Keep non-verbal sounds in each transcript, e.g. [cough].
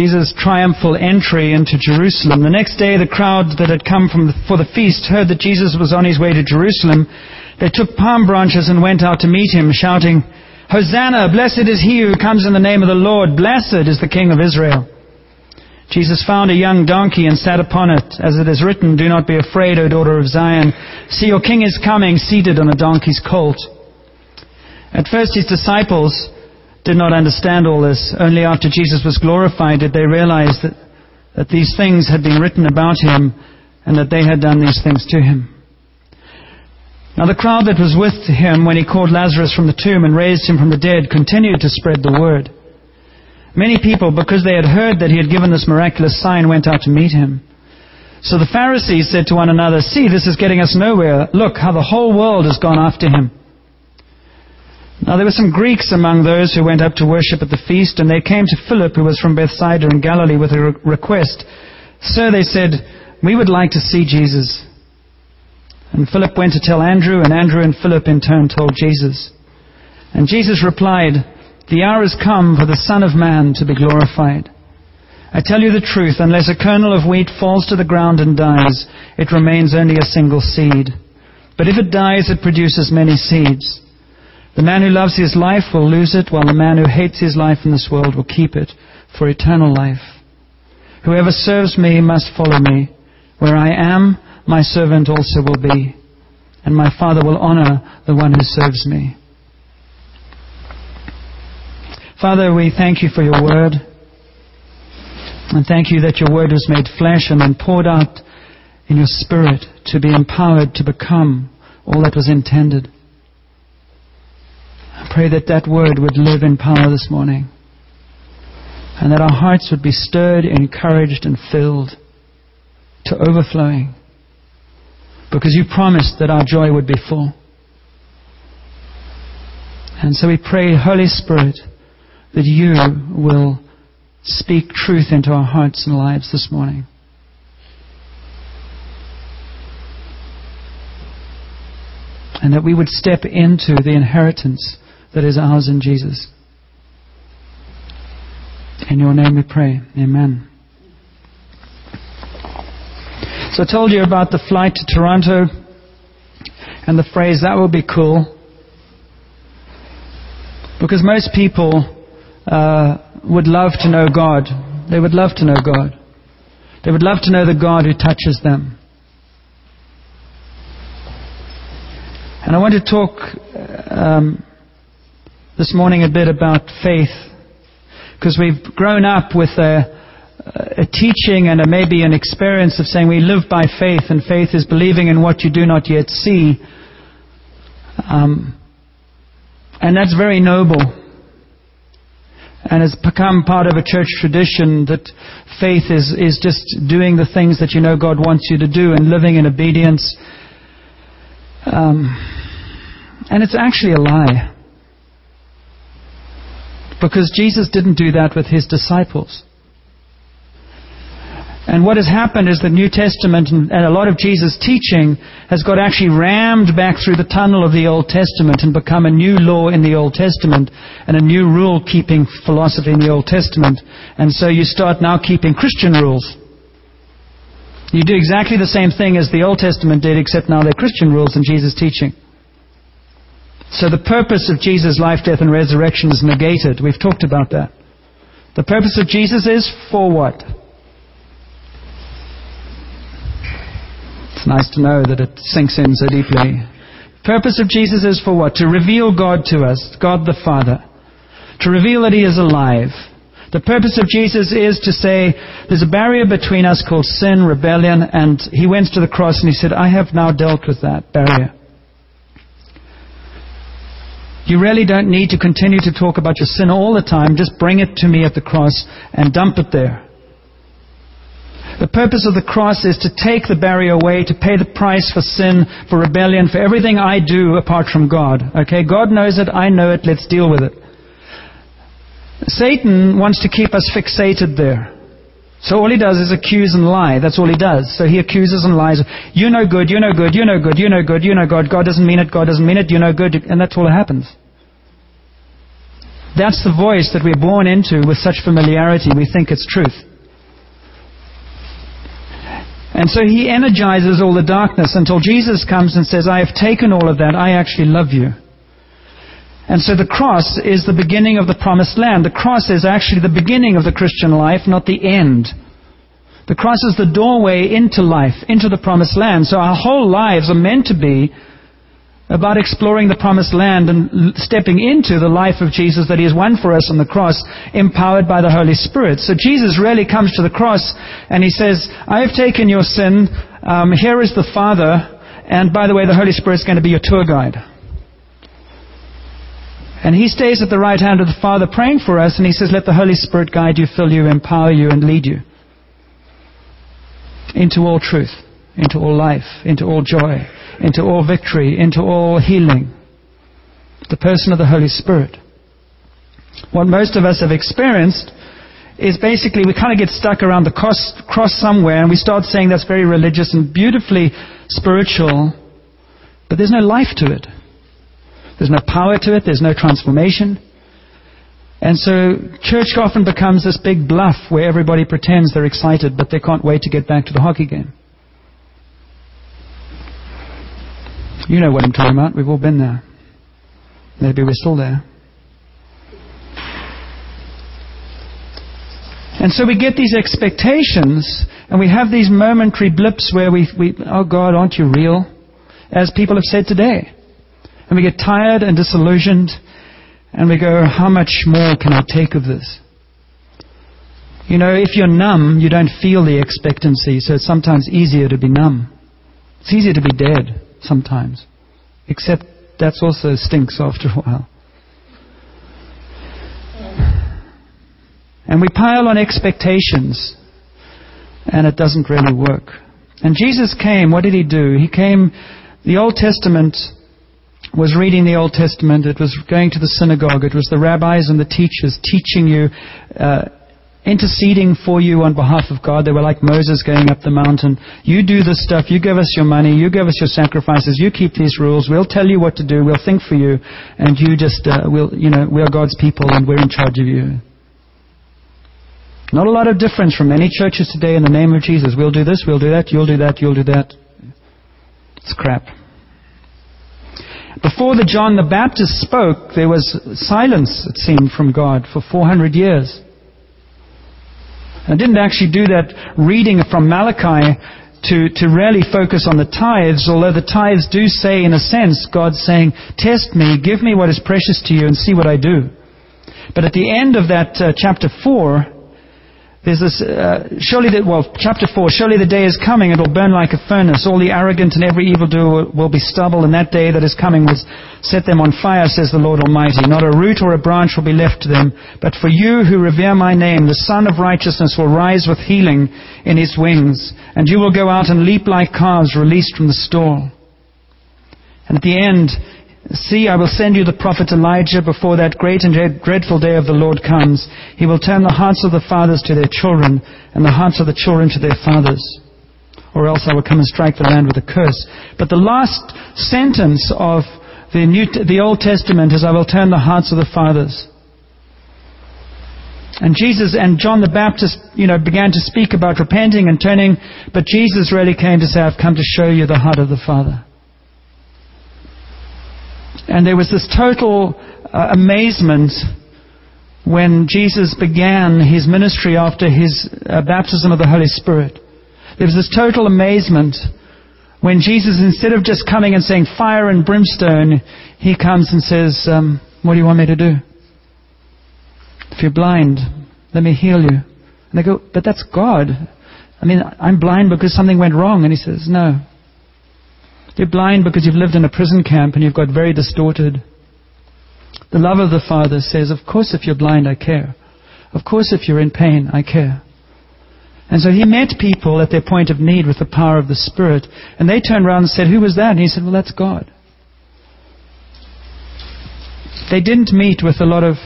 Jesus' triumphal entry into Jerusalem. The next day, the crowd that had come the, for the feast heard that Jesus was on his way to Jerusalem. They took palm branches and went out to meet him, shouting, Hosanna! Blessed is he who comes in the name of the Lord! Blessed is the King of Israel! Jesus found a young donkey and sat upon it, as it is written, Do not be afraid, O daughter of Zion. See, your king is coming, seated on a donkey's colt. At first, his disciples did not understand all this. Only after Jesus was glorified did they realize that, that these things had been written about him and that they had done these things to him. Now the crowd that was with him when he called Lazarus from the tomb and raised him from the dead continued to spread the word. Many people, because they had heard that he had given this miraculous sign, went out to meet him. So the Pharisees said to one another, See, this is getting us nowhere. Look how the whole world has gone after him. Now there were some Greeks among those who went up to worship at the feast, and they came to Philip, who was from Bethsaida in Galilee, with a request. Sir, they said, we would like to see Jesus. And Philip went to tell Andrew, and Andrew and Philip in turn told Jesus. And Jesus replied, The hour has come for the Son of Man to be glorified. I tell you the truth, unless a kernel of wheat falls to the ground and dies, it remains only a single seed. But if it dies, it produces many seeds. The man who loves his life will lose it, while the man who hates his life in this world will keep it for eternal life. Whoever serves me must follow me. Where I am, my servant also will be. And my Father will honor the one who serves me. Father, we thank you for your word. And thank you that your word was made flesh and then poured out in your spirit to be empowered to become all that was intended. Pray that that word would live in power this morning. And that our hearts would be stirred, encouraged, and filled to overflowing. Because you promised that our joy would be full. And so we pray, Holy Spirit, that you will speak truth into our hearts and lives this morning. And that we would step into the inheritance that is ours in Jesus. In your name we pray. Amen. So I told you about the flight to Toronto and the phrase, that will be cool. Because most people uh, would love to know God. They would love to know God. They would love to know the God who touches them. And I want to talk um, this morning a bit about faith. Because we've grown up with a, a teaching and a, maybe an experience of saying we live by faith, and faith is believing in what you do not yet see. Um, and that's very noble. And it's become part of a church tradition that faith is, is just doing the things that you know God wants you to do and living in obedience. Um, and it's actually a lie. Because Jesus didn't do that with his disciples. And what has happened is the New Testament and a lot of Jesus' teaching has got actually rammed back through the tunnel of the Old Testament and become a new law in the Old Testament and a new rule keeping philosophy in the Old Testament. And so you start now keeping Christian rules. You do exactly the same thing as the Old Testament did, except now they're Christian rules in Jesus' teaching. So the purpose of Jesus' life, death, and resurrection is negated. We've talked about that. The purpose of Jesus is for what? It's nice to know that it sinks in so deeply. Purpose of Jesus is for what? To reveal God to us, God the Father. To reveal that He is alive. The purpose of Jesus is to say there's a barrier between us called sin, rebellion, and He went to the cross and He said, I have now dealt with that barrier. You really don't need to continue to talk about your sin all the time. Just bring it to me at the cross and dump it there. The purpose of the cross is to take the barrier away, to pay the price for sin, for rebellion, for everything I do apart from God. Okay? God knows it, I know it, let's deal with it. Satan wants to keep us fixated there. So all he does is accuse and lie. That's all he does. So he accuses and lies. You know good, you know good, you know good, you know good, you know God. God doesn't mean it, God doesn't mean it, you know good. And that's all that happens. That's the voice that we're born into with such familiarity. We think it's truth. And so he energizes all the darkness until Jesus comes and says, I have taken all of that. I actually love you. And so the cross is the beginning of the promised land. The cross is actually the beginning of the Christian life, not the end. The cross is the doorway into life, into the promised land. So our whole lives are meant to be about exploring the promised land and stepping into the life of Jesus that He has won for us on the cross, empowered by the Holy Spirit. So Jesus really comes to the cross and He says, I have taken your sin. Um, here is the Father. And by the way, the Holy Spirit is going to be your tour guide. And He stays at the right hand of the Father praying for us and He says, let the Holy Spirit guide you, fill you, empower you, and lead you into all truth, into all life, into all joy into all victory, into all healing. The person of the Holy Spirit. What most of us have experienced is basically we kind of get stuck around the cross, cross somewhere and we start saying that's very religious and beautifully spiritual, but there's no life to it. There's no power to it, there's no transformation. And so church often becomes this big bluff where everybody pretends they're excited, but they can't wait to get back to the hockey game. You know what I'm talking about. We've all been there. Maybe we're still there. And so we get these expectations, and we have these momentary blips where we, we, oh God, aren't you real? As people have said today. And we get tired and disillusioned, and we go, how much more can I take of this? You know, if you're numb, you don't feel the expectancy, so it's sometimes easier to be numb. It's easier to be dead sometimes. Except that's also stinks after a while. And we pile on expectations, and it doesn't really work. And Jesus came, what did he do? He came, the Old Testament was reading the Old Testament, it was going to the synagogue, it was the rabbis and the teachers teaching you uh, interceding for you on behalf of God. They were like Moses going up the mountain. You do this stuff. You give us your money. You give us your sacrifices. You keep these rules. We'll tell you what to do. We'll think for you. And you just, uh, will you know, we're God's people and we're in charge of you. Not a lot of difference from many churches today in the name of Jesus. We'll do this, we'll do that, you'll do that, you'll do that. It's crap. Before the John the Baptist spoke, there was silence, it seemed, from God for 400 years. I didn't actually do that reading from Malachi to, to really focus on the tithes, although the tithes do say, in a sense, God's saying, Test me, give me what is precious to you, and see what I do. But at the end of that uh, chapter 4, there's this, uh, surely that, well, chapter 4, surely the day is coming, it will burn like a furnace. All the arrogant and every evildoer will be stubble, and that day that is coming will set them on fire, says the Lord Almighty. Not a root or a branch will be left to them. But for you who revere my name, the Sun of Righteousness will rise with healing in his wings, and you will go out and leap like calves released from the stall. And at the end, See, I will send you the prophet Elijah before that great and dreadful day of the Lord comes. He will turn the hearts of the fathers to their children, and the hearts of the children to their fathers. Or else I will come and strike the land with a curse. But the last sentence of the, New, the Old Testament is, I will turn the hearts of the fathers. And Jesus and John the Baptist, you know, began to speak about repenting and turning, but Jesus really came to say, I've come to show you the heart of the Father. And there was this total uh, amazement when Jesus began his ministry after his uh, baptism of the Holy Spirit. There was this total amazement when Jesus, instead of just coming and saying fire and brimstone, he comes and says, um, What do you want me to do? If you're blind, let me heal you. And they go, But that's God. I mean, I'm blind because something went wrong. And he says, No. You're blind because you've lived in a prison camp and you've got very distorted. The love of the Father says, Of course, if you're blind, I care. Of course, if you're in pain, I care. And so he met people at their point of need with the power of the Spirit. And they turned around and said, Who was that? And he said, Well, that's God. They didn't meet with a lot of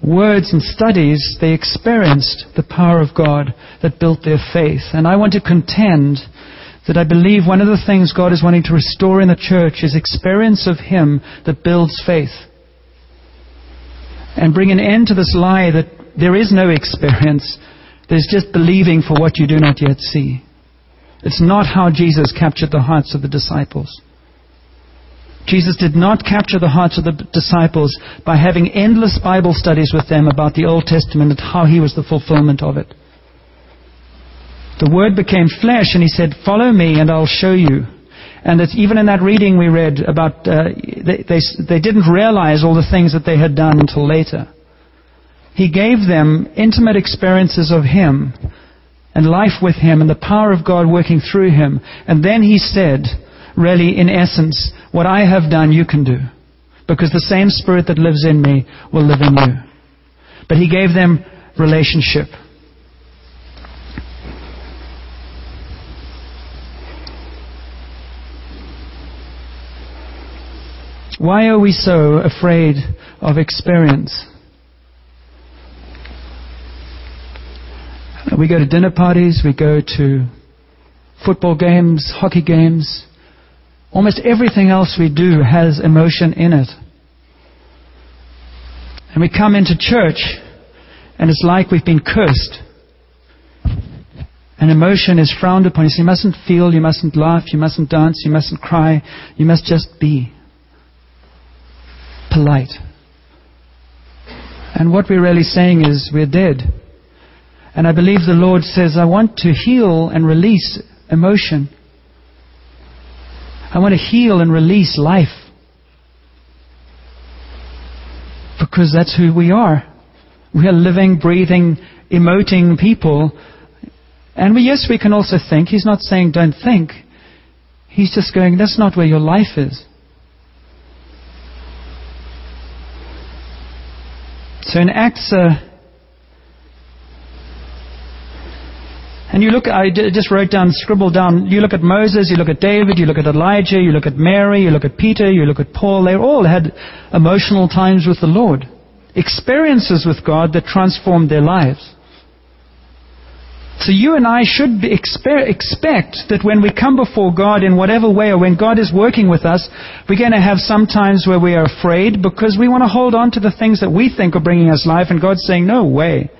words and studies. They experienced the power of God that built their faith. And I want to contend that I believe one of the things God is wanting to restore in the church is experience of Him that builds faith. and bring an end to this lie that there is no experience. There's just believing for what you do not yet see. It's not how Jesus captured the hearts of the disciples. Jesus did not capture the hearts of the disciples by having endless Bible studies with them about the Old Testament and how he was the fulfillment of it. The Word became flesh and he said, Follow me and I'll show you. And it's even in that reading we read about, uh, they, they, they didn't realize all the things that they had done until later. He gave them intimate experiences of Him and life with Him and the power of God working through Him. And then He said, really, in essence, what I have done, you can do. Because the same Spirit that lives in me will live in you. But He gave them relationship. Why are we so afraid of experience? We go to dinner parties, we go to football games, hockey games, Almost everything else we do has emotion in it. And we come into church and it's like we've been cursed. And emotion is frowned upon. You, see, you mustn't feel, you mustn't laugh, you mustn't dance, you mustn't cry, you must just be polite. And what we're really saying is we're dead. And I believe the Lord says, I want to heal and release emotion. I want to heal and release life. Because that's who we are. We are living, breathing, emoting people. And we, yes, we can also think. He's not saying don't think. He's just going, that's not where your life is. So in Acts uh, And you look, I just wrote down, scribbled down, you look at Moses, you look at David, you look at Elijah, you look at Mary, you look at Peter, you look at Paul, they all had emotional times with the Lord. Experiences with God that transformed their lives. So you and I should exper- expect that when we come before God in whatever way or when God is working with us, we're going to have some times where we are afraid because we want to hold on to the things that we think are bringing us life and God's saying, no way.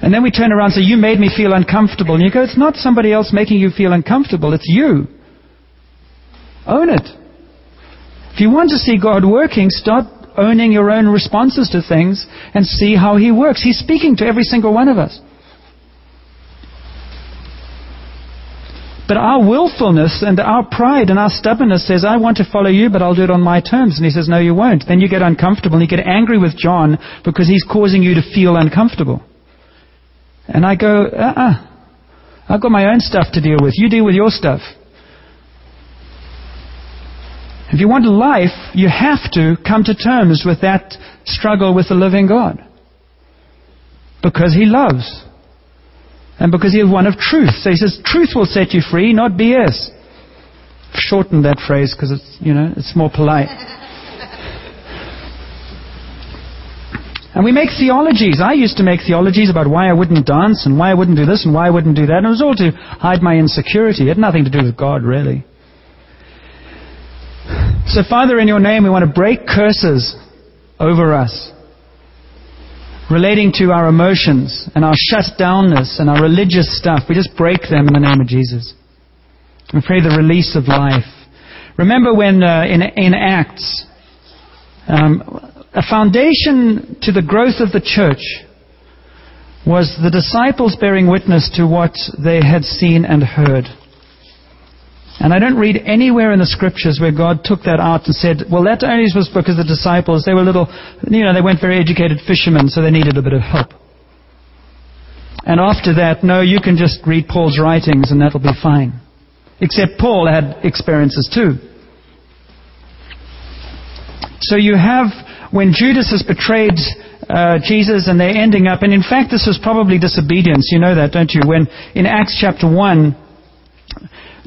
And then we turn around and say, You made me feel uncomfortable. And you go, It's not somebody else making you feel uncomfortable, it's you. Own it. If you want to see God working, start owning your own responses to things and see how He works. He's speaking to every single one of us. But our willfulness and our pride and our stubbornness says, I want to follow you, but I'll do it on my terms. And he says, No, you won't. Then you get uncomfortable and you get angry with John because he's causing you to feel uncomfortable. And I go, uh-uh. I've got my own stuff to deal with. You deal with your stuff. If you want life, you have to come to terms with that struggle with the living God. Because He loves. And because He is one of truth. So He says, truth will set you free, not BS. I've shortened that phrase because it's, you know, it's more polite. [laughs] And we make theologies. I used to make theologies about why I wouldn't dance and why I wouldn't do this and why I wouldn't do that. And it was all to hide my insecurity. It had nothing to do with God, really. So, Father, in your name, we want to break curses over us relating to our emotions and our shut downness and our religious stuff. We just break them in the name of Jesus. We pray the release of life. Remember when uh, in, in Acts, um, a foundation to the growth of the church was the disciples bearing witness to what they had seen and heard. And I don't read anywhere in the scriptures where God took that out and said, well, that only was because the disciples, they were little, you know, they weren't very educated fishermen, so they needed a bit of help. And after that, no, you can just read Paul's writings and that'll be fine. Except Paul had experiences too. So you have when Judas has betrayed uh, Jesus and they're ending up, and in fact, this was probably disobedience. You know that, don't you? When in Acts chapter 1,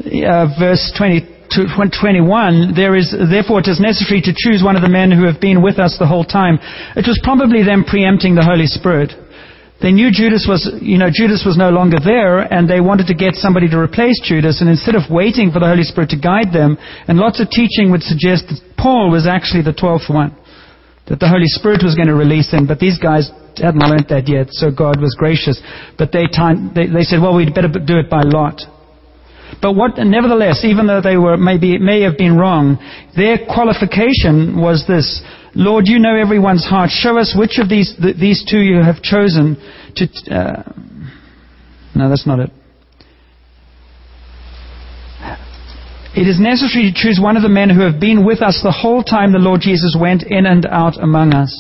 uh, verse 20. 21, there is, therefore it is necessary to choose one of the men who have been with us the whole time. It was probably them preempting the Holy Spirit. They knew Judas was, you know, Judas was no longer there, and they wanted to get somebody to replace Judas, and instead of waiting for the Holy Spirit to guide them, and lots of teaching would suggest that Paul was actually the twelfth one that the Holy Spirit was going to release them, but these guys hadn't learned that yet, so God was gracious. But they, time, they, they said, well, we'd better do it by lot. But what, nevertheless, even though they were maybe may have been wrong, their qualification was this: Lord, you know everyone's heart. Show us which of these th- these two you have chosen to. Uh, no, that's not it. It is necessary to choose one of the men who have been with us the whole time the Lord Jesus went in and out among us,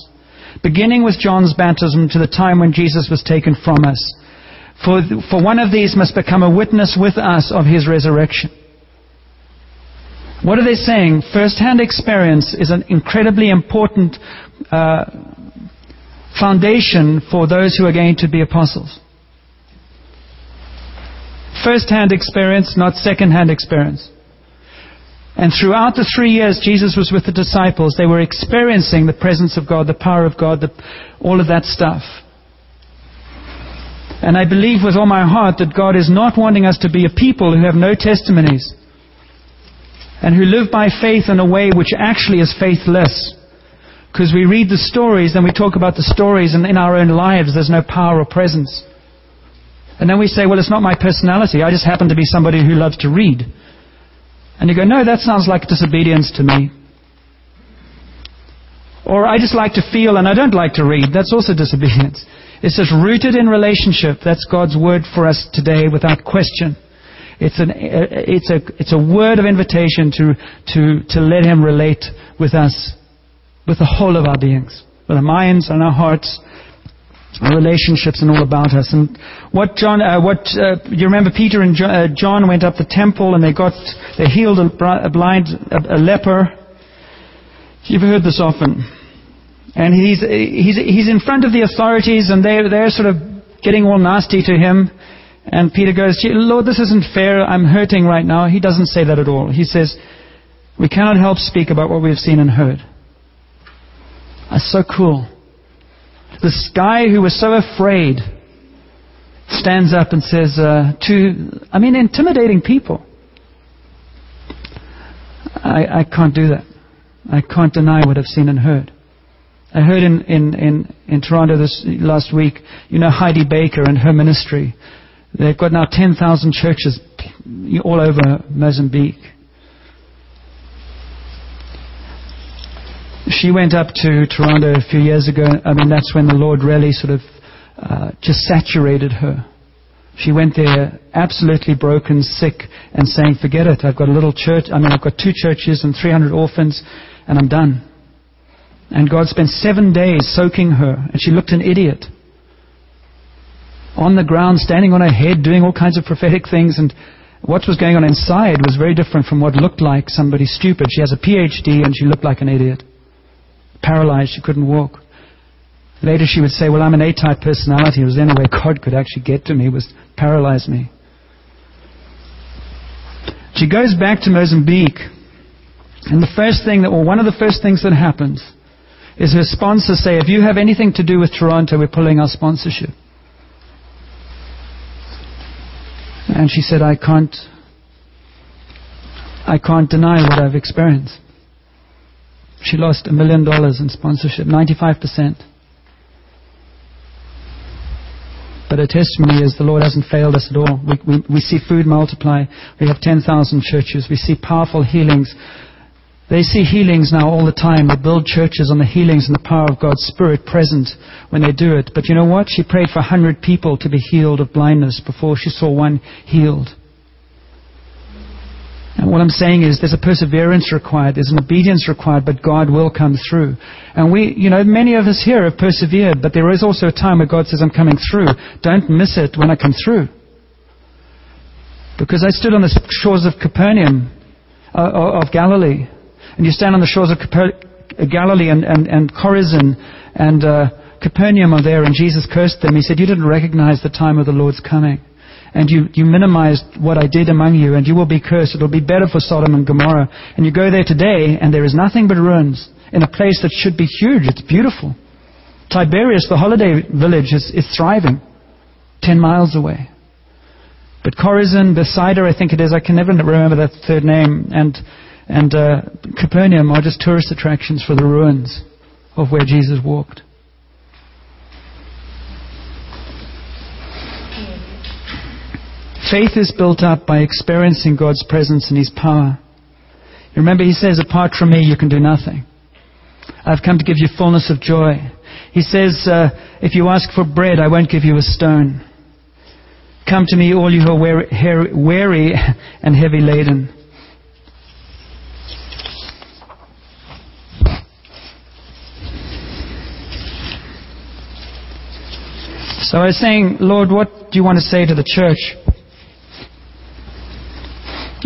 beginning with John's baptism to the time when Jesus was taken from us. For, for one of these must become a witness with us of his resurrection. What are they saying? First hand experience is an incredibly important uh, foundation for those who are going to be apostles. First hand experience, not second hand experience. And throughout the three years Jesus was with the disciples, they were experiencing the presence of God, the power of God, the, all of that stuff. And I believe with all my heart that God is not wanting us to be a people who have no testimonies and who live by faith in a way which actually is faithless. Because we read the stories and we talk about the stories, and in our own lives there's no power or presence. And then we say, well, it's not my personality. I just happen to be somebody who loves to read. And you go, no, that sounds like disobedience to me. Or I just like to feel and I don't like to read. That's also disobedience. It's just rooted in relationship. That's God's word for us today without question. It's, an, it's, a, it's a word of invitation to, to, to let Him relate with us, with the whole of our beings, with our minds and our hearts, our relationships and all about us. And what John, uh, what uh, you remember, Peter and John, uh, John, went up the temple and they got, they healed a, a blind, a, a leper. You've heard this often. And he's, he's, he's in front of the authorities and they're, they're sort of getting all nasty to him. And Peter goes, Lord, this isn't fair. I'm hurting right now. He doesn't say that at all. He says, we cannot help speak about what we've seen and heard. That's so cool. This guy who was so afraid stands up and says uh, to, I mean, intimidating people. I, I can't do that. I can't deny what I've seen and heard. I heard in, in, in, in Toronto this last week, you know Heidi Baker and her ministry. They've got now 10,000 churches all over Mozambique. She went up to Toronto a few years ago. I mean, that's when the Lord really sort of uh, just saturated her. She went there absolutely broken, sick, and saying, Forget it. I've got a little church. I mean, I've got two churches and 300 orphans, and I'm done. And God spent seven days soaking her, and she looked an idiot. On the ground, standing on her head, doing all kinds of prophetic things, and what was going on inside was very different from what looked like somebody stupid. She has a PhD, and she looked like an idiot. Paralyzed, she couldn't walk. Later she would say, well, I'm an A-type personality. It was the only way God could actually get to me, was paralyze me. She goes back to Mozambique, and the first thing that, or one of the first things that happens, is her sponsors say, if you have anything to do with Toronto, we're pulling our sponsorship. And she said, I can't, I can't deny what I've experienced. She lost a million dollars in sponsorship, 95%. But her testimony is the Lord hasn't failed us at all. We, we, we see food multiply. We have 10,000 churches. We see powerful healings they see healings now all the time. They build churches on the healings and the power of God's Spirit present when they do it. But you know what? She prayed for a hundred people to be healed of blindness before she saw one healed. And what I'm saying is there's a perseverance required, there's an obedience required, but God will come through. And we, you know, many of us here have persevered, but there is also a time where God says, I'm coming through. Don't miss it when I come through. Because I stood on the shores of Capernaum, uh, of Galilee, and you stand on the shores of Galilee and, and, and Chorazin and uh, Capernaum are there, and Jesus cursed them. He said, You didn't recognize the time of the Lord's coming. And you, you minimized what I did among you, and you will be cursed. It'll be better for Sodom and Gomorrah. And you go there today, and there is nothing but ruins in a place that should be huge. It's beautiful. Tiberias, the holiday village, is, is thriving, 10 miles away. But Chorazin, Bethsaida, I think it is, I can never remember that third name, and and uh, Capernaum are just tourist attractions for the ruins of where Jesus walked. Faith is built up by experiencing God's presence and His power. You remember, He says, apart from me, you can do nothing. I've come to give you fullness of joy. He says, uh, if you ask for bread, I won't give you a stone. Come to me, all you who are weary [laughs] and heavy laden. So I was saying, Lord, what do you want to say to the church?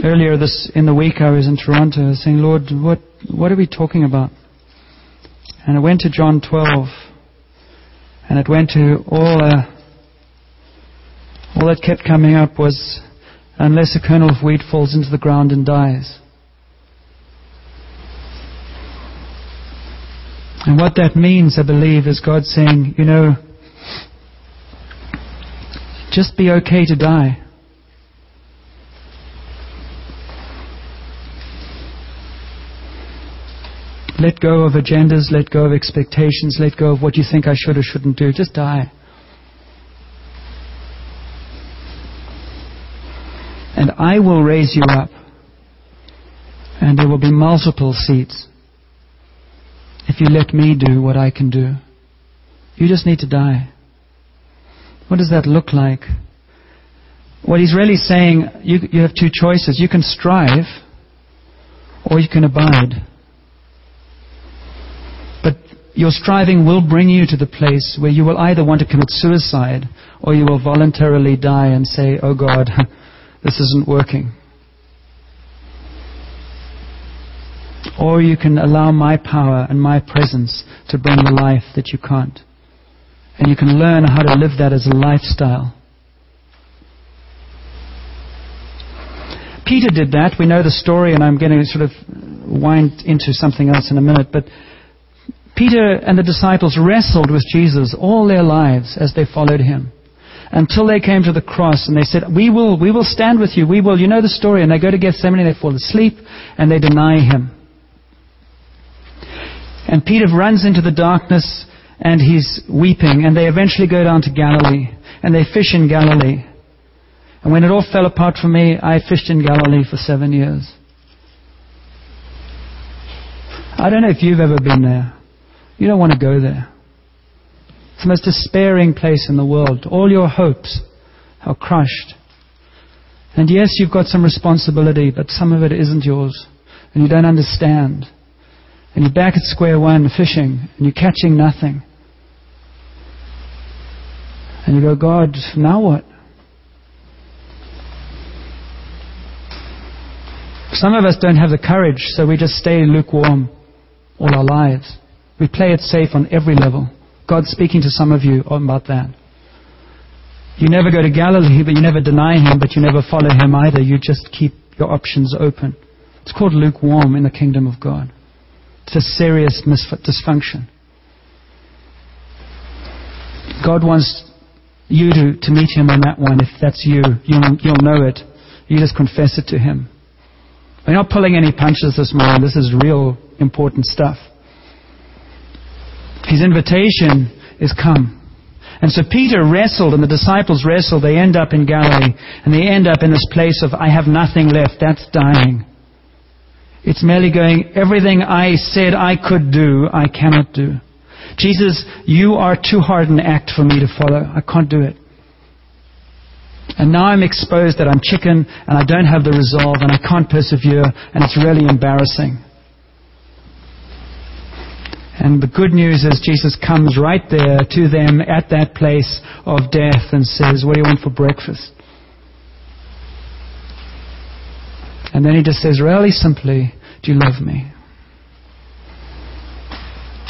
Earlier this in the week, I was in Toronto. I was saying, Lord, what what are we talking about? And I went to John 12, and it went to all. Uh, all that kept coming up was, unless a kernel of wheat falls into the ground and dies. And what that means, I believe, is God saying, you know, just be okay to die. Let go of agendas, let go of expectations, let go of what you think I should or shouldn't do. Just die. And I will raise you up. And there will be multiple seats if you let me do what I can do. You just need to die. What does that look like? What he's really saying, you, you have two choices. You can strive, or you can abide. But your striving will bring you to the place where you will either want to commit suicide, or you will voluntarily die and say, Oh God, [laughs] this isn't working. Or you can allow my power and my presence to bring the life that you can't. And you can learn how to live that as a lifestyle. Peter did that. We know the story, and I'm going to sort of wind into something else in a minute. But Peter and the disciples wrestled with Jesus all their lives as they followed him. Until they came to the cross and they said, We will, we will stand with you. We will. You know the story. And they go to Gethsemane, they fall asleep, and they deny him. And Peter runs into the darkness and he's weeping, and they eventually go down to Galilee, and they fish in Galilee. And when it all fell apart for me, I fished in Galilee for seven years. I don't know if you've ever been there. You don't want to go there. It's the most despairing place in the world. All your hopes are crushed. And yes, you've got some responsibility, but some of it isn't yours. And you don't understand. And you're back at square one fishing, and you're catching nothing. And you go, God, now what? Some of us don't have the courage, so we just stay lukewarm all our lives. We play it safe on every level. God's speaking to some of you about that. You never go to Galilee, but you never deny Him, but you never follow Him either. You just keep your options open. It's called lukewarm in the kingdom of God. A serious dysfunction. God wants you to, to meet Him on that one. If that's you, you'll, you'll know it. You just confess it to Him. We're not pulling any punches this morning. This is real important stuff. His invitation is come. And so Peter wrestled and the disciples wrestled. They end up in Galilee and they end up in this place of, I have nothing left. That's dying. It's merely going, everything I said I could do, I cannot do. Jesus, you are too hard an act for me to follow. I can't do it. And now I'm exposed that I'm chicken and I don't have the resolve and I can't persevere and it's really embarrassing. And the good news is Jesus comes right there to them at that place of death and says, What do you want for breakfast? And then he just says, really simply, Do you love me?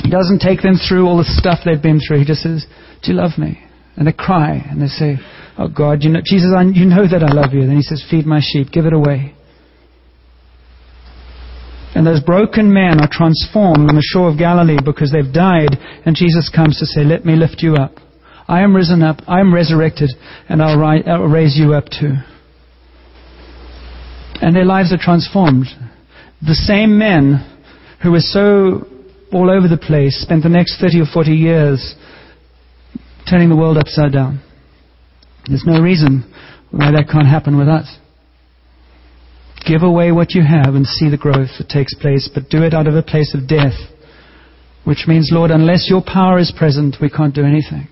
He doesn't take them through all the stuff they've been through. He just says, Do you love me? And they cry and they say, Oh God, you know, Jesus, I, you know that I love you. And Then he says, Feed my sheep, give it away. And those broken men are transformed on the shore of Galilee because they've died, and Jesus comes to say, Let me lift you up. I am risen up, I am resurrected, and I'll, I'll raise you up too. And their lives are transformed. The same men who were so all over the place, spent the next 30 or 40 years turning the world upside down. There's no reason why that can't happen with us. Give away what you have and see the growth that takes place, but do it out of a place of death, which means, Lord, unless your power is present, we can't do anything.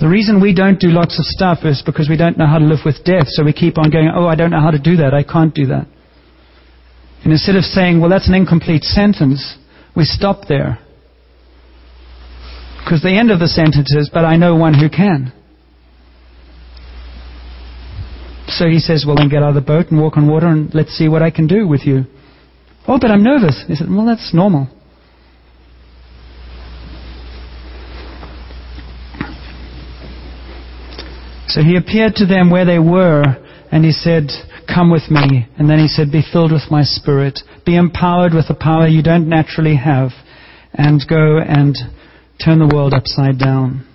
The reason we don't do lots of stuff is because we don't know how to live with death, so we keep on going, oh, I don't know how to do that, I can't do that. And instead of saying, well, that's an incomplete sentence, we stop there. Because the end of the sentence is, but I know one who can. So he says, well, then get out of the boat and walk on water and let's see what I can do with you. Oh, but I'm nervous. He said, well, that's normal. So he appeared to them where they were and he said, Come with me. And then he said, Be filled with my spirit. Be empowered with the power you don't naturally have. And go and turn the world upside down.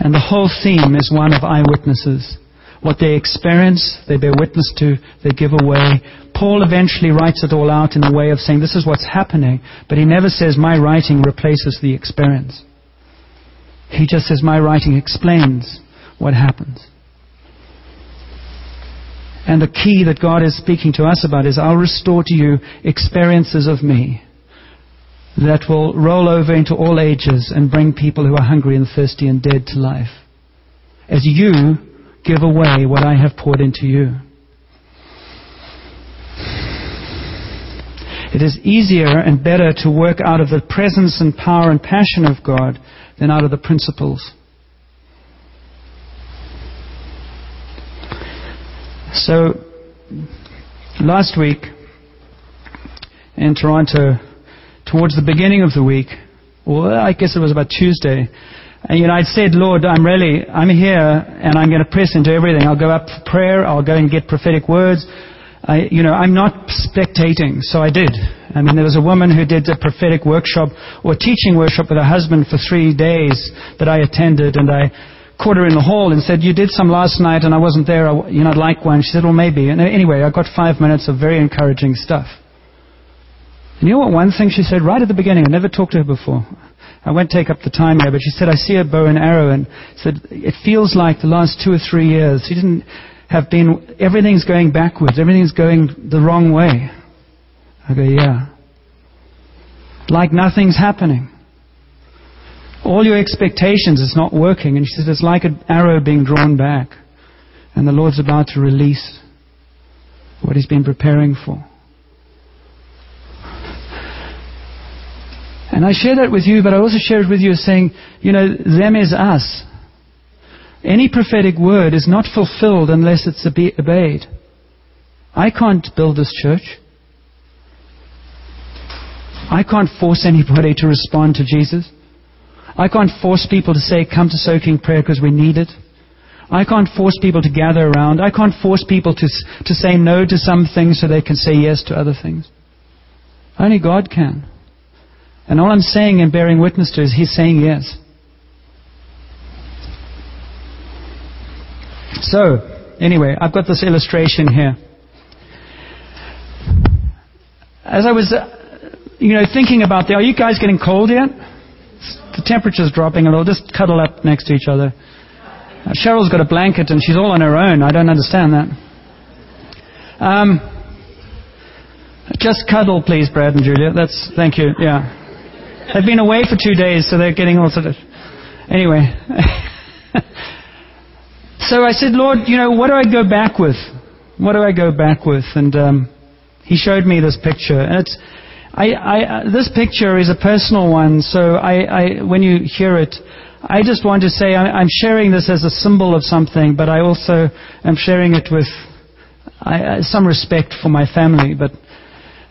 And the whole theme is one of eyewitnesses. What they experience, they bear witness to, they give away. Paul eventually writes it all out in a way of saying, This is what's happening. But he never says, My writing replaces the experience. He just says, My writing explains what happens. And the key that God is speaking to us about is I'll restore to you experiences of me that will roll over into all ages and bring people who are hungry and thirsty and dead to life. As you give away what I have poured into you. It is easier and better to work out of the presence and power and passion of God than out of the principles. So, last week in Toronto, towards the beginning of the week, well, I guess it was about Tuesday, and, you know, I'd said, Lord, I'm really, I'm here and I'm going to press into everything. I'll go up for prayer. I'll go and get prophetic words. I, you know, I'm not spectating, so I did. I mean, there was a woman who did a prophetic workshop or teaching workshop with her husband for three days that I attended, and I caught her in the hall and said, "You did some last night, and I wasn't there. I, you know, I'd like one." She said, "Well, maybe." And anyway, I got five minutes of very encouraging stuff. And you know what? One thing she said right at the beginning. I never talked to her before. I won't take up the time here, but she said, "I see a bow and arrow," and said, "It feels like the last two or three years." She didn't have been, everything's going backwards, everything's going the wrong way. I go, yeah. Like nothing's happening. All your expectations is not working. And she said, it's like an arrow being drawn back. And the Lord's about to release what He's been preparing for. And I share that with you, but I also share it with you as saying, you know, them is us. Any prophetic word is not fulfilled unless it's obeyed. I can't build this church. I can't force anybody to respond to Jesus. I can't force people to say, come to soaking prayer because we need it. I can't force people to gather around. I can't force people to, to say no to some things so they can say yes to other things. Only God can. And all I'm saying and bearing witness to is He's saying yes. So, anyway, I've got this illustration here. As I was, uh, you know, thinking about the, are you guys getting cold yet? The temperature's dropping a little. Just cuddle up next to each other. Uh, Cheryl's got a blanket and she's all on her own. I don't understand that. Um, just cuddle, please, Brad and Julia. That's thank you. Yeah, they've been away for two days, so they're getting all sort of. Anyway. [laughs] So I said, Lord, you know, what do I go back with? What do I go back with? And um, he showed me this picture. And it's, I, I, uh, this picture is a personal one, so I, I, when you hear it, I just want to say I, am sharing this as a symbol of something, but I also am sharing it with I, some respect for my family. But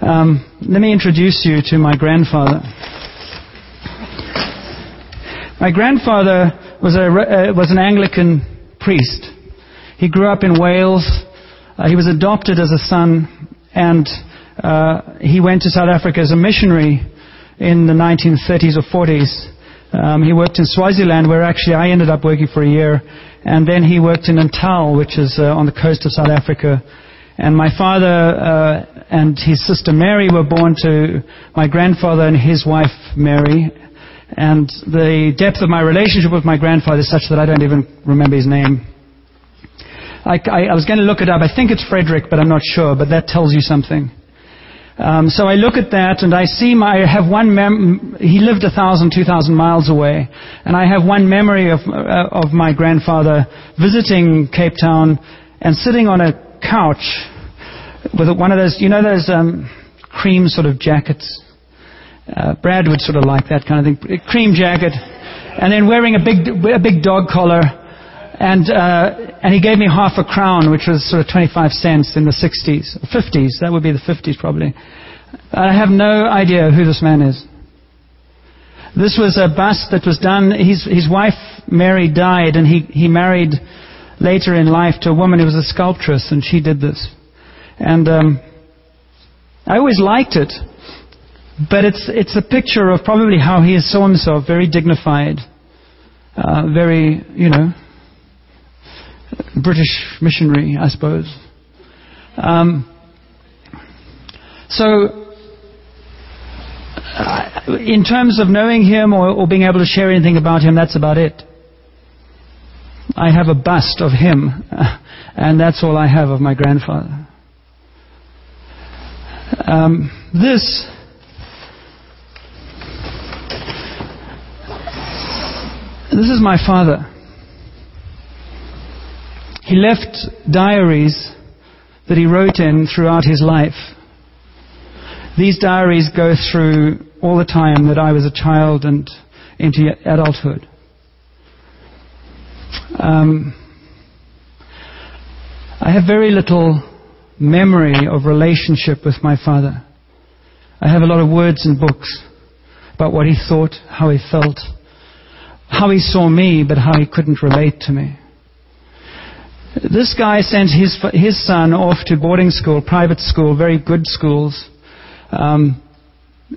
um, let me introduce you to my grandfather. My grandfather was, a, uh, was an Anglican priest. He grew up in Wales. Uh, he was adopted as a son, and uh, he went to South Africa as a missionary in the 1930s or 40s. Um, he worked in Swaziland, where actually I ended up working for a year, and then he worked in Natal, which is uh, on the coast of South Africa. And my father uh, and his sister Mary were born to my grandfather and his wife Mary. And the depth of my relationship with my grandfather is such that I don't even remember his name. I, I, I was going to look it up. I think it's Frederick, but I'm not sure. But that tells you something. Um, so I look at that and I see my, I have one mem- he lived a thousand, two thousand miles away, and I have one memory of, uh, of my grandfather visiting Cape Town and sitting on a couch with one of those, you know those um, cream sort of jackets? Uh, Brad would sort of like that kind of thing. Cream jacket. And then wearing a big, a big dog collar. And, uh, and he gave me half a crown, which was sort of 25 cents in the 60s, 50s. That would be the 50s probably. I have no idea who this man is. This was a bust that was done. His, his wife, Mary, died, and he, he married later in life to a woman who was a sculptress, and she did this. And um, I always liked it, but it's, it's a picture of probably how he saw himself very dignified, uh, very, you know, British missionary, I suppose. Um, so, uh, in terms of knowing him or, or being able to share anything about him, that's about it. I have a bust of him, [laughs] and that's all I have of my grandfather. Um, this this is my father. He left diaries that he wrote in throughout his life. These diaries go through all the time that I was a child and into adulthood. Um, I have very little memory of relationship with my father. I have a lot of words and books about what he thought, how he felt, how he saw me, but how he couldn't relate to me. This guy sent his, his son off to boarding school, private school, very good schools. Um,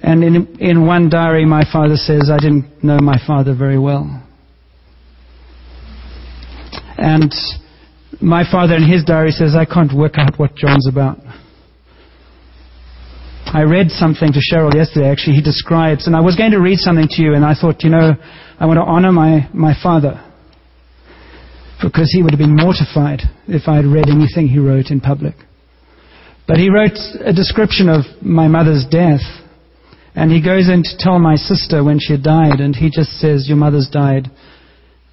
and in, in one diary, my father says, I didn't know my father very well. And my father in his diary says, I can't work out what John's about. I read something to Cheryl yesterday, actually. He describes, and I was going to read something to you, and I thought, you know, I want to honor my, my father. Because he would have been mortified if I had read anything he wrote in public. But he wrote a description of my mother's death. And he goes in to tell my sister when she had died, and he just says, Your mother's died.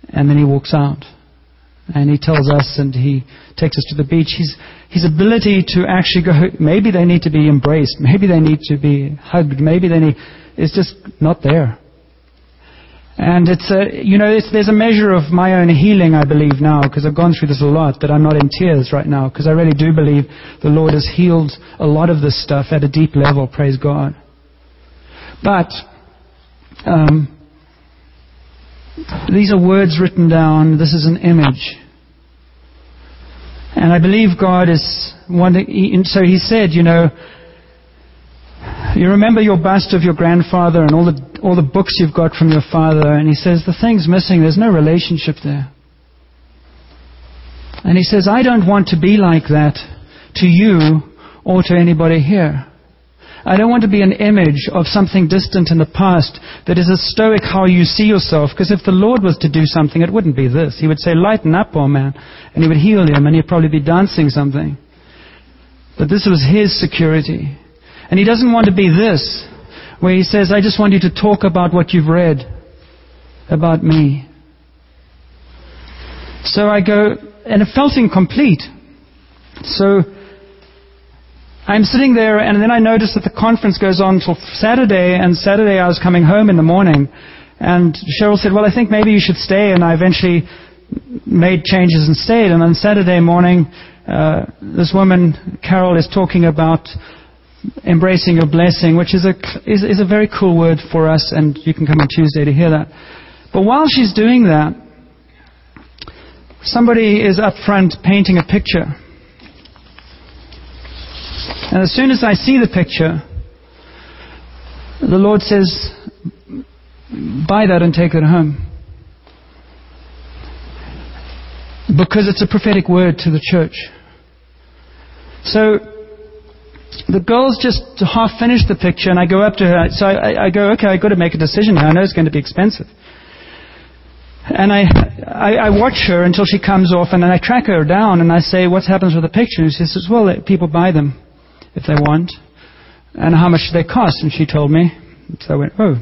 And then he walks out. And he tells us and he takes us to the beach. His, his ability to actually go, maybe they need to be embraced, maybe they need to be hugged, maybe they need, is just not there. And it's a, you know, there's a measure of my own healing, I believe now, because I've gone through this a lot, that I'm not in tears right now, because I really do believe the Lord has healed a lot of this stuff at a deep level, praise God. But, um, these are words written down. This is an image. And I believe God is wanting, so he said, you know, you remember your bust of your grandfather and all the, all the books you've got from your father, and he says, the thing's missing, there's no relationship there. And he says, I don't want to be like that to you or to anybody here. I don't want to be an image of something distant in the past that is a stoic how you see yourself. Because if the Lord was to do something, it wouldn't be this. He would say, lighten up, poor man. And he would heal him and he'd probably be dancing something. But this was his security. And he doesn't want to be this, where he says, I just want you to talk about what you've read about me. So I go, and it felt incomplete. So I'm sitting there, and then I notice that the conference goes on till Saturday, and Saturday I was coming home in the morning, and Cheryl said, well, I think maybe you should stay, and I eventually made changes and stayed, and on Saturday morning, uh, this woman, Carol, is talking about embracing your blessing, which is a, is, is a very cool word for us, and you can come on Tuesday to hear that. But while she's doing that, somebody is up front painting a picture. And as soon as I see the picture, the Lord says, buy that and take it home. Because it's a prophetic word to the church. So the girls just half finished the picture, and I go up to her. So I, I go, okay, I've got to make a decision here. I know it's going to be expensive. And I, I, I watch her until she comes off, and then I track her down, and I say, what happens with the picture? And she says, well, people buy them if they want. And how much do they cost? And she told me. So I went, oh,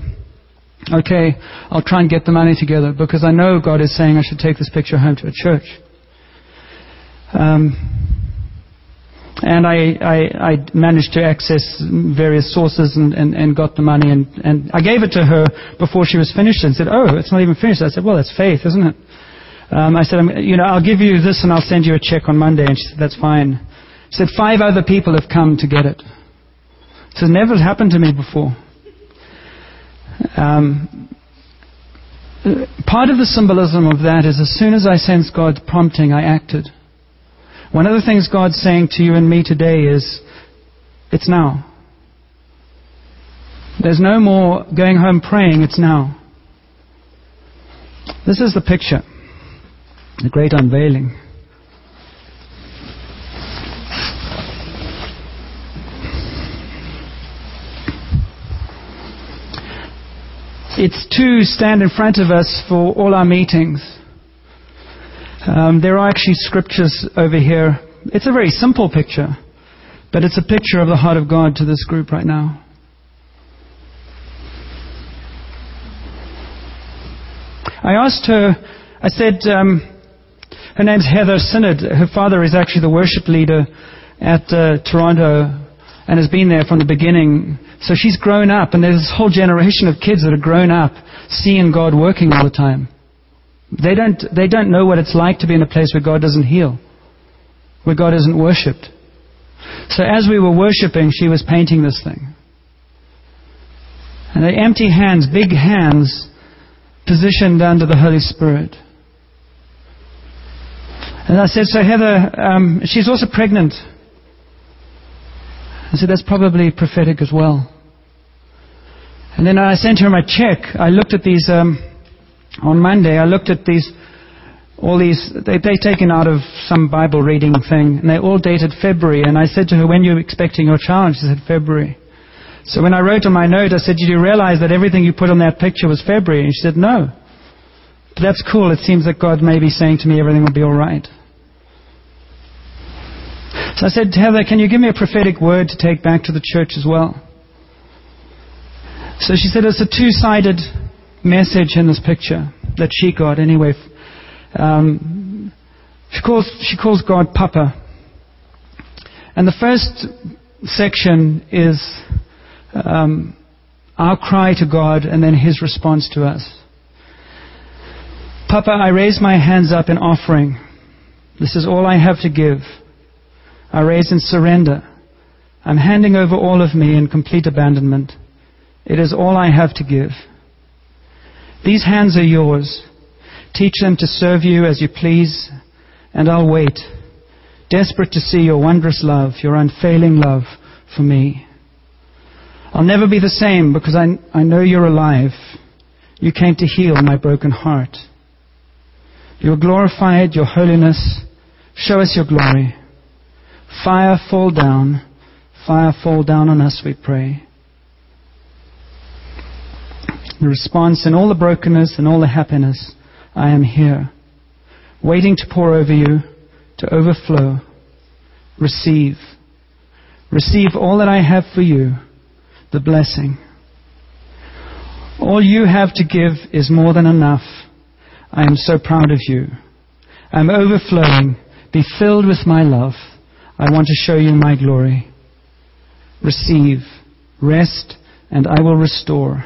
okay, I'll try and get the money together because I know God is saying I should take this picture home to a church. Um, and I, I, I, managed to access various sources and, and, and got the money. And, and I gave it to her before she was finished and said, Oh, it's not even finished. I said, Well, that's faith, isn't it? Um, I said, You know, I'll give you this and I'll send you a check on Monday. And she said, That's fine. She said, Five other people have come to get it. It Never happened to me before. Um, part of the symbolism of that is as soon as I sensed God's prompting, I acted. One of the things God's saying to you and me today is, it's now. There's no more going home praying, it's now. This is the picture, the great unveiling. It's to stand in front of us for all our meetings. Um, there are actually scriptures over here. It's a very simple picture, but it's a picture of the heart of God to this group right now. I asked her, I said, um, her name's Heather Sinnott. Her father is actually the worship leader at uh, Toronto and has been there from the beginning. So she's grown up, and there's this whole generation of kids that are grown up seeing God working all the time. They don't, they don't know what it's like to be in a place where God doesn't heal, where God isn't worshipped. So as we were worshiping, she was painting this thing. And the empty hands, big hands, positioned under the Holy Spirit. And I said, so Heather, um, she's also pregnant. I said, that's probably prophetic as well. And then I sent her my check. I looked at these um, on Monday, I looked at these, all these, they, they taken out of some Bible reading thing, and they all dated February. And I said to her, when are you expecting your child? She said, February. So when I wrote on my note, I said, did you realize that everything you put on that picture was February? And she said, no. But that's cool. It seems that God may be saying to me everything will be all right. So I said, Heather, can you give me a prophetic word to take back to the church as well? So she said, it's a two-sided message in this picture that she got anyway. Um, she calls she calls God Papa, and the first section is um, our cry to God and then His response to us. Papa, I raise my hands up in offering. This is all I have to give. I raise in surrender. I'm handing over all of me in complete abandonment. It is all I have to give. These hands are yours. Teach them to serve you as you please, and I'll wait, desperate to see your wondrous love, your unfailing love for me. I'll never be the same because I, I know you're alive. You came to heal my broken heart. You're glorified, your holiness. Show us your glory. Fire fall down. Fire fall down on us, we pray the response in all the brokenness and all the happiness, I am here, waiting to pour over you, to overflow. Receive. Receive all that I have for you, the blessing. All you have to give is more than enough. I am so proud of you. I am overflowing. Be filled with my love. I want to show you my glory. Receive, rest, and I will restore.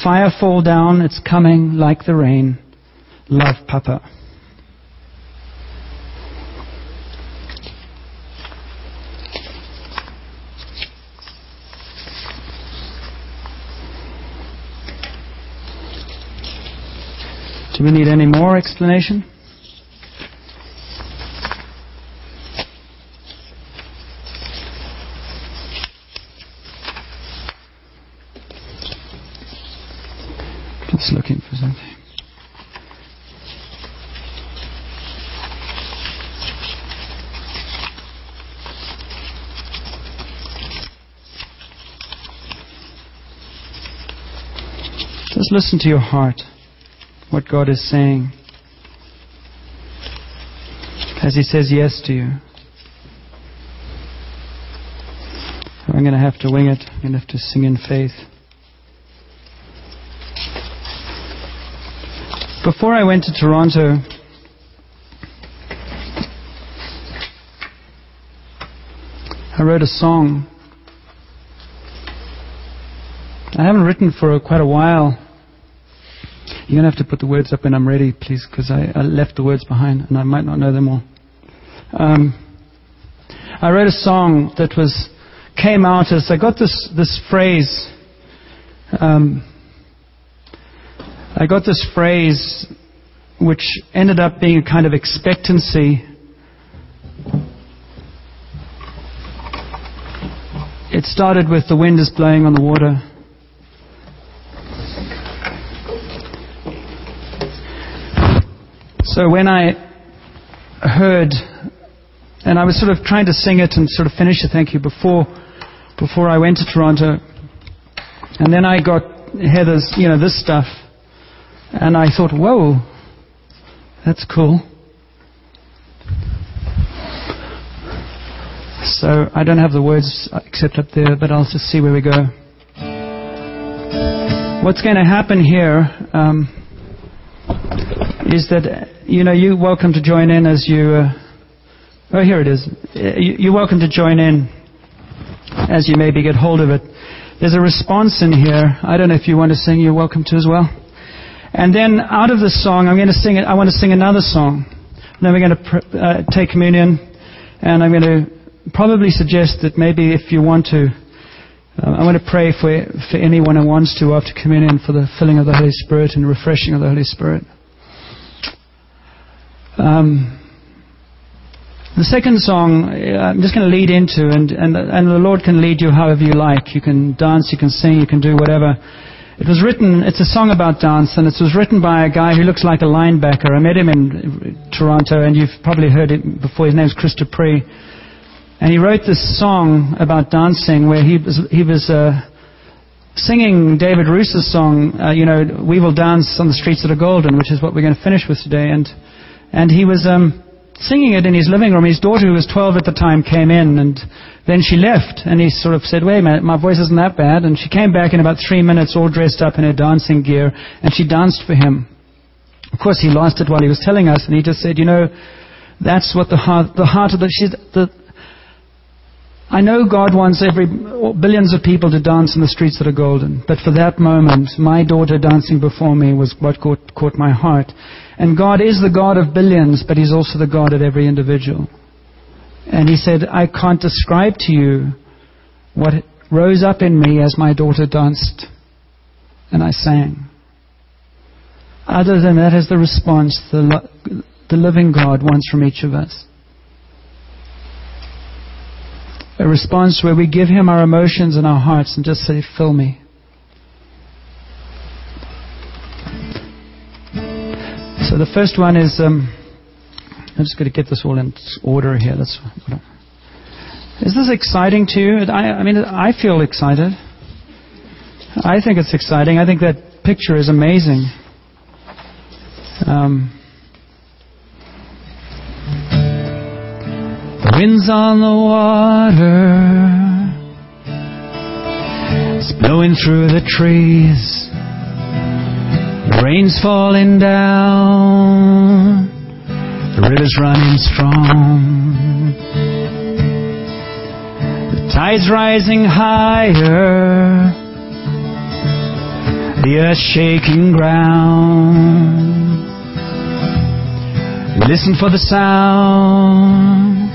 Fire fall down, it's coming like the rain. Love, Papa. Do we need any more explanation? looking for something. Just listen to your heart, what God is saying. As He says yes to you. I'm going to have to wing it. I'm going to have to sing in faith. Before I went to Toronto, I wrote a song. I haven't written for quite a while. You're going to have to put the words up when I'm ready, please, because I, I, left the words behind and I might not know them all. Um, I wrote a song that was came out as I got this this phrase. Um, I got this phrase which ended up being a kind of expectancy. It started with the wind is blowing on the water. So when I heard, and I was sort of trying to sing it and sort of finish it, thank you, before, before I went to Toronto, and then I got Heather's, you know, this stuff. And I thought, whoa, that's cool. So I don't have the words except up there, but I'll just see where we go. What's going to happen here um, is that you know you're welcome to join in as you. Uh, oh, here it is. You're welcome to join in as you maybe get hold of it. There's a response in here. I don't know if you want to sing. You're welcome to as well. And then out of this song, I'm going to sing it. I want to sing another song. Then we're going to pr- uh, take communion, and I'm going to probably suggest that maybe if you want to, uh, I want to pray for for anyone who wants to after communion for the filling of the Holy Spirit and refreshing of the Holy Spirit. Um, the second song, uh, I'm just going to lead into, and, and, and the Lord can lead you however you like. You can dance, you can sing, you can do whatever. It was written, it's a song about dance, and it was written by a guy who looks like a linebacker. I met him in Toronto, and you've probably heard it before. His name's Chris Dupree. And he wrote this song about dancing where he was, he was uh, singing David Ruis's song, uh, you know, We Will Dance on the Streets that are Golden, which is what we're going to finish with today. And, and he was um, singing it in his living room. His daughter, who was 12 at the time, came in, and then she left, and he sort of said, wait a minute, my voice isn't that bad. And she came back in about three minutes, all dressed up in her dancing gear, and she danced for him. Of course, he lost it while he was telling us, and he just said, you know, that's what the heart, the heart of the, she's, the, I know God wants every, billions of people to dance in the streets that are golden, but for that moment, my daughter dancing before me was what caught, caught my heart. And God is the God of billions, but He's also the God of every individual. And he said, I can't describe to you what rose up in me as my daughter danced and I sang. Other than that is the response the, the living God wants from each of us. A response where we give Him our emotions and our hearts and just say, Fill me. So the first one is. Um, I'm just going to get this all in order here. That's is this exciting to you? I, I mean, I feel excited. I think it's exciting. I think that picture is amazing. Um, winds on the water, it's blowing through the trees. Rain's falling down. The river's running strong. The tide's rising higher. The earth shaking ground. Listen for the sound.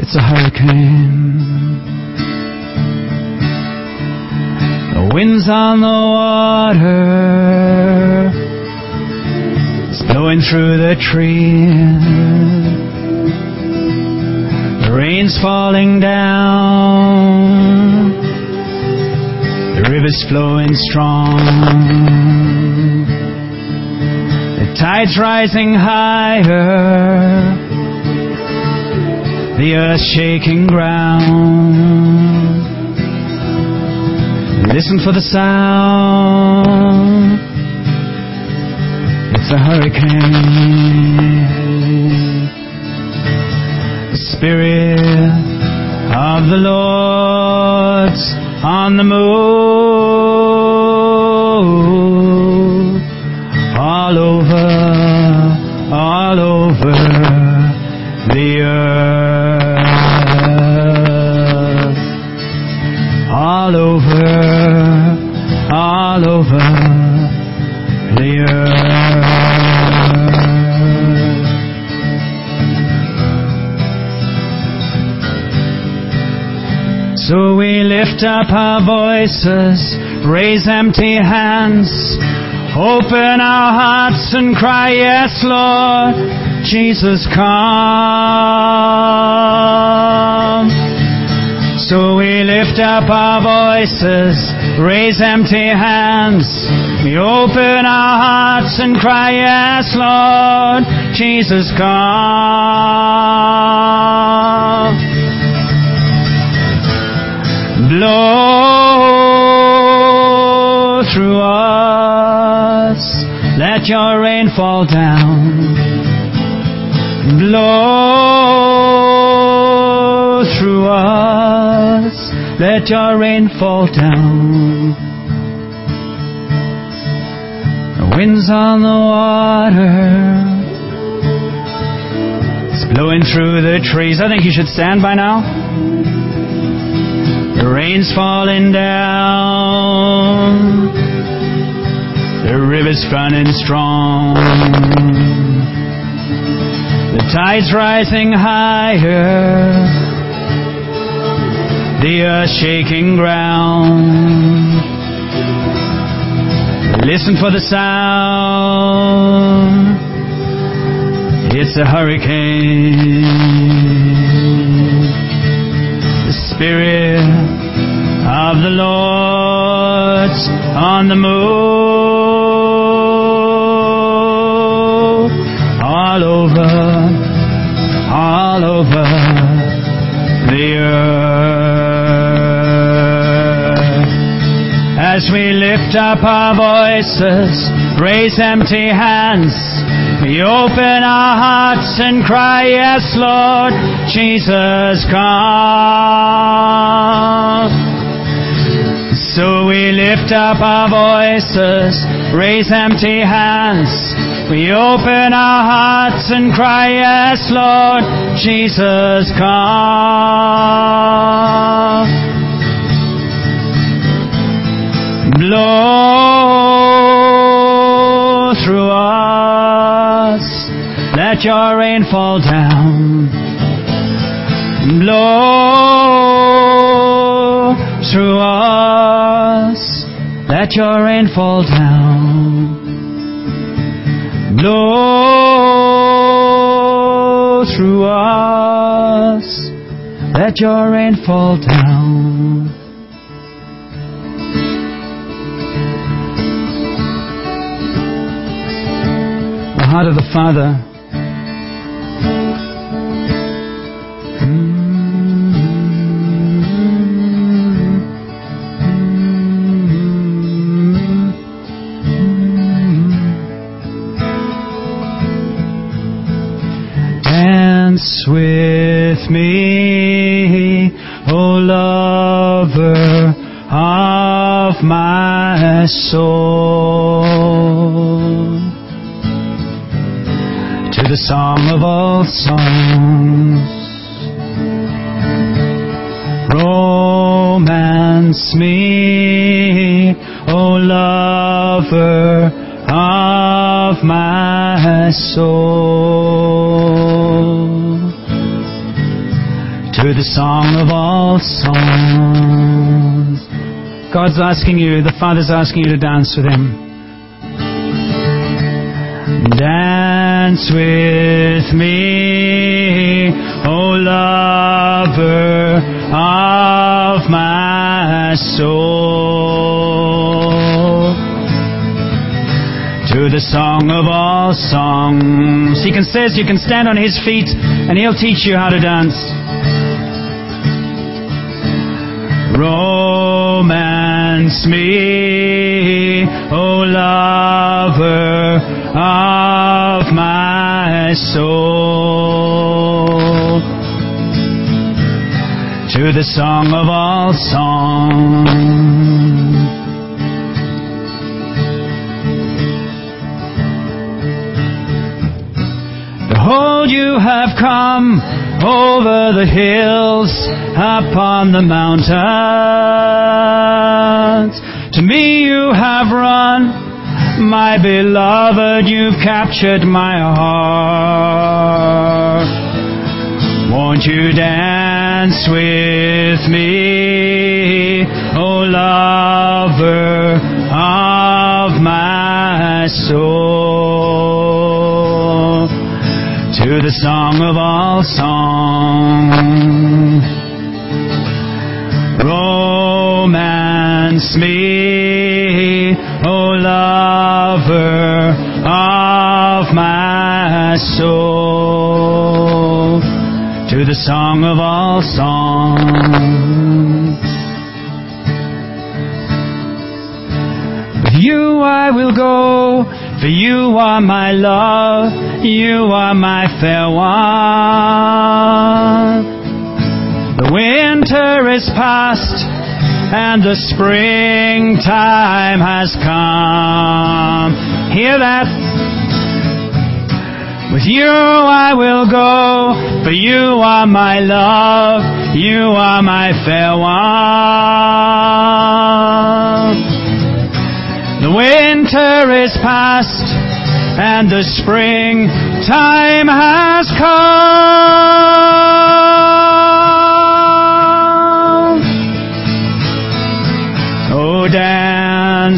It's a hurricane. The wind's on the water blowing through the trees. The rain's falling down. The river's flowing strong. The tide's rising higher. The earth shaking ground. Listen for the sound. It's a hurricane. The Spirit of the Lord's on the move. All over, all over the earth. All over, all over the earth. So we lift up our voices, raise empty hands, open our hearts and cry, Yes, Lord, Jesus, come. So we lift up our voices, raise empty hands. We open our hearts and cry, Yes, Lord, Jesus, come. Blow through us, let your rain fall down. Blow through us, let your rain fall down. The winds on the water, it's blowing through the trees. I think you should stand by now. The rain's falling down. The river's running strong. The tide's rising higher. The earth shaking ground. Listen for the sound. It's a hurricane. The Spirit of the Lord's on the move. All over, all over the earth. As we lift up our voices, raise empty hands, we open our hearts and cry, Yes, Lord, Jesus, come. So we lift up our voices, raise empty hands. We open our hearts and cry, Yes, Lord, Jesus, come. Blow through us, let your rain fall down. Blow through us, let your rain fall down. Blow through us, let your rain fall down. Heart of the Father. Dance with me, O lover of my soul song of all songs. Romance me, O lover of my soul. To the song of all songs. God's asking you, the Father's asking you to dance with Him. Dance with me, O lover of my soul. To the song of all songs. He can says you can stand on his feet and he'll teach you how to dance. Romance me, O lover of soul. To the song of all songs. Behold, you have come over the hills, upon the mountains. To me you have run, my beloved, you've captured my heart. Won't you dance with me, O lover of my soul? To the song of all songs. Romance me, O lover of my soul. To the song of all songs. With you I will go, for you are my love, you are my fair one. The winter is past, and the springtime has come. Hear that? With you I will go, for you are my love, you are my fair one. The winter is past, and the spring time has come.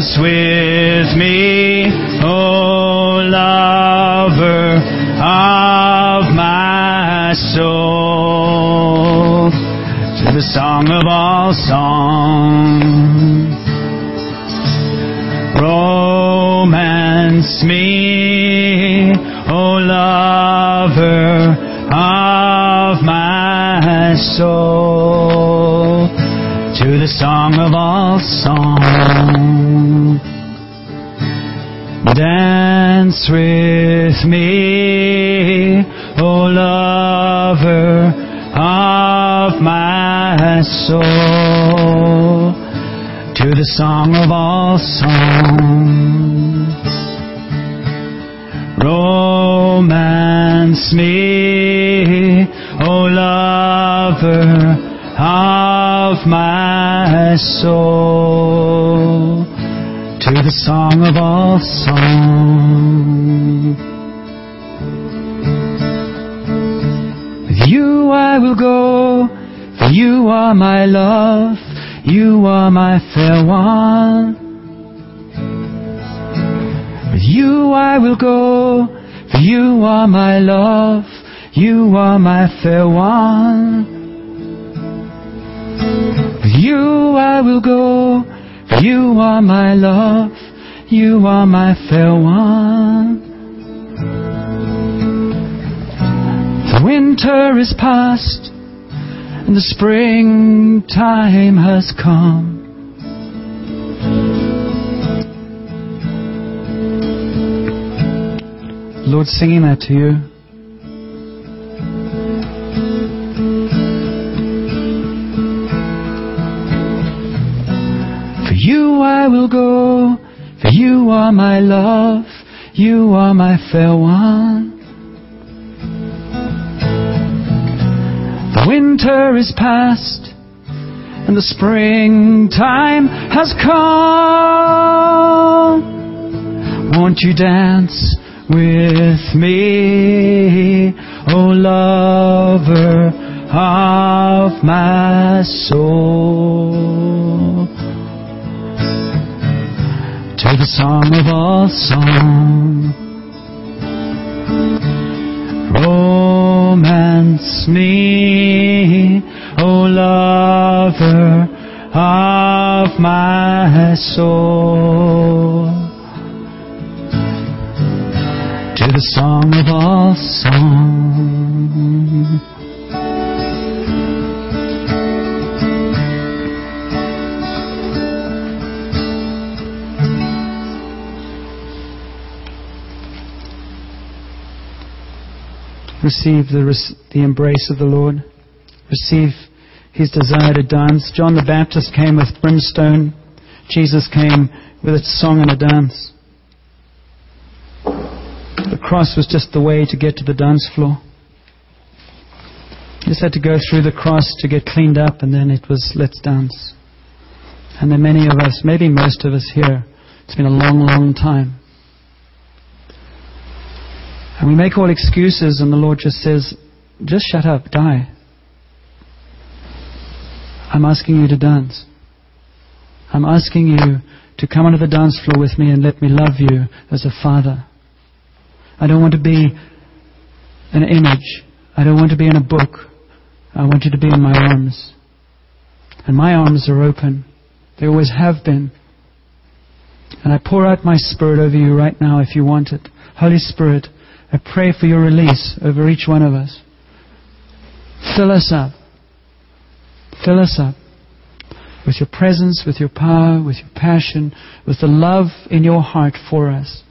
Dance with me, oh lover of my soul, to the song of all songs. Romance me, O lover of my soul, song of all songs. Dance with me, O lover of my soul to the song of all songs. Romance me, O lover of my soul, to the song of all songs. With you I will go, for you are my love. You are my fair one. With you I will go, for you are my love. You are my fair one. You I will go, you are my love. You are my fair one. The winter is past and the springtime has come. Lord, singing that to you. Will go, for you are my love, you are my fair one. The winter is past, and the springtime has come. Won't you dance with me, O lover of my soul? The song of all songs. Romance me, O lover of my soul. To the song of all songs. Receive the, the embrace of the Lord, receive his desire to dance. John the Baptist came with brimstone. Jesus came with a song and a dance. The cross was just the way to get to the dance floor. You just had to go through the cross to get cleaned up, and then it was, let's dance. And then many of us, maybe most of us here, it's been a long, long time. And we make all excuses, and the Lord just says, just shut up, die. I'm asking you to dance. I'm asking you to come onto the dance floor with me and let me love you as a father. I don't want to be an image. I don't want to be in a book. I want you to be in my arms. And my arms are open. They always have been. And I pour out my Spirit over you right now if you want it. Holy Spirit, I pray for your release over each one of us. Fill us up. Fill us up with your presence, with your power, with your passion, with the love in your heart for us.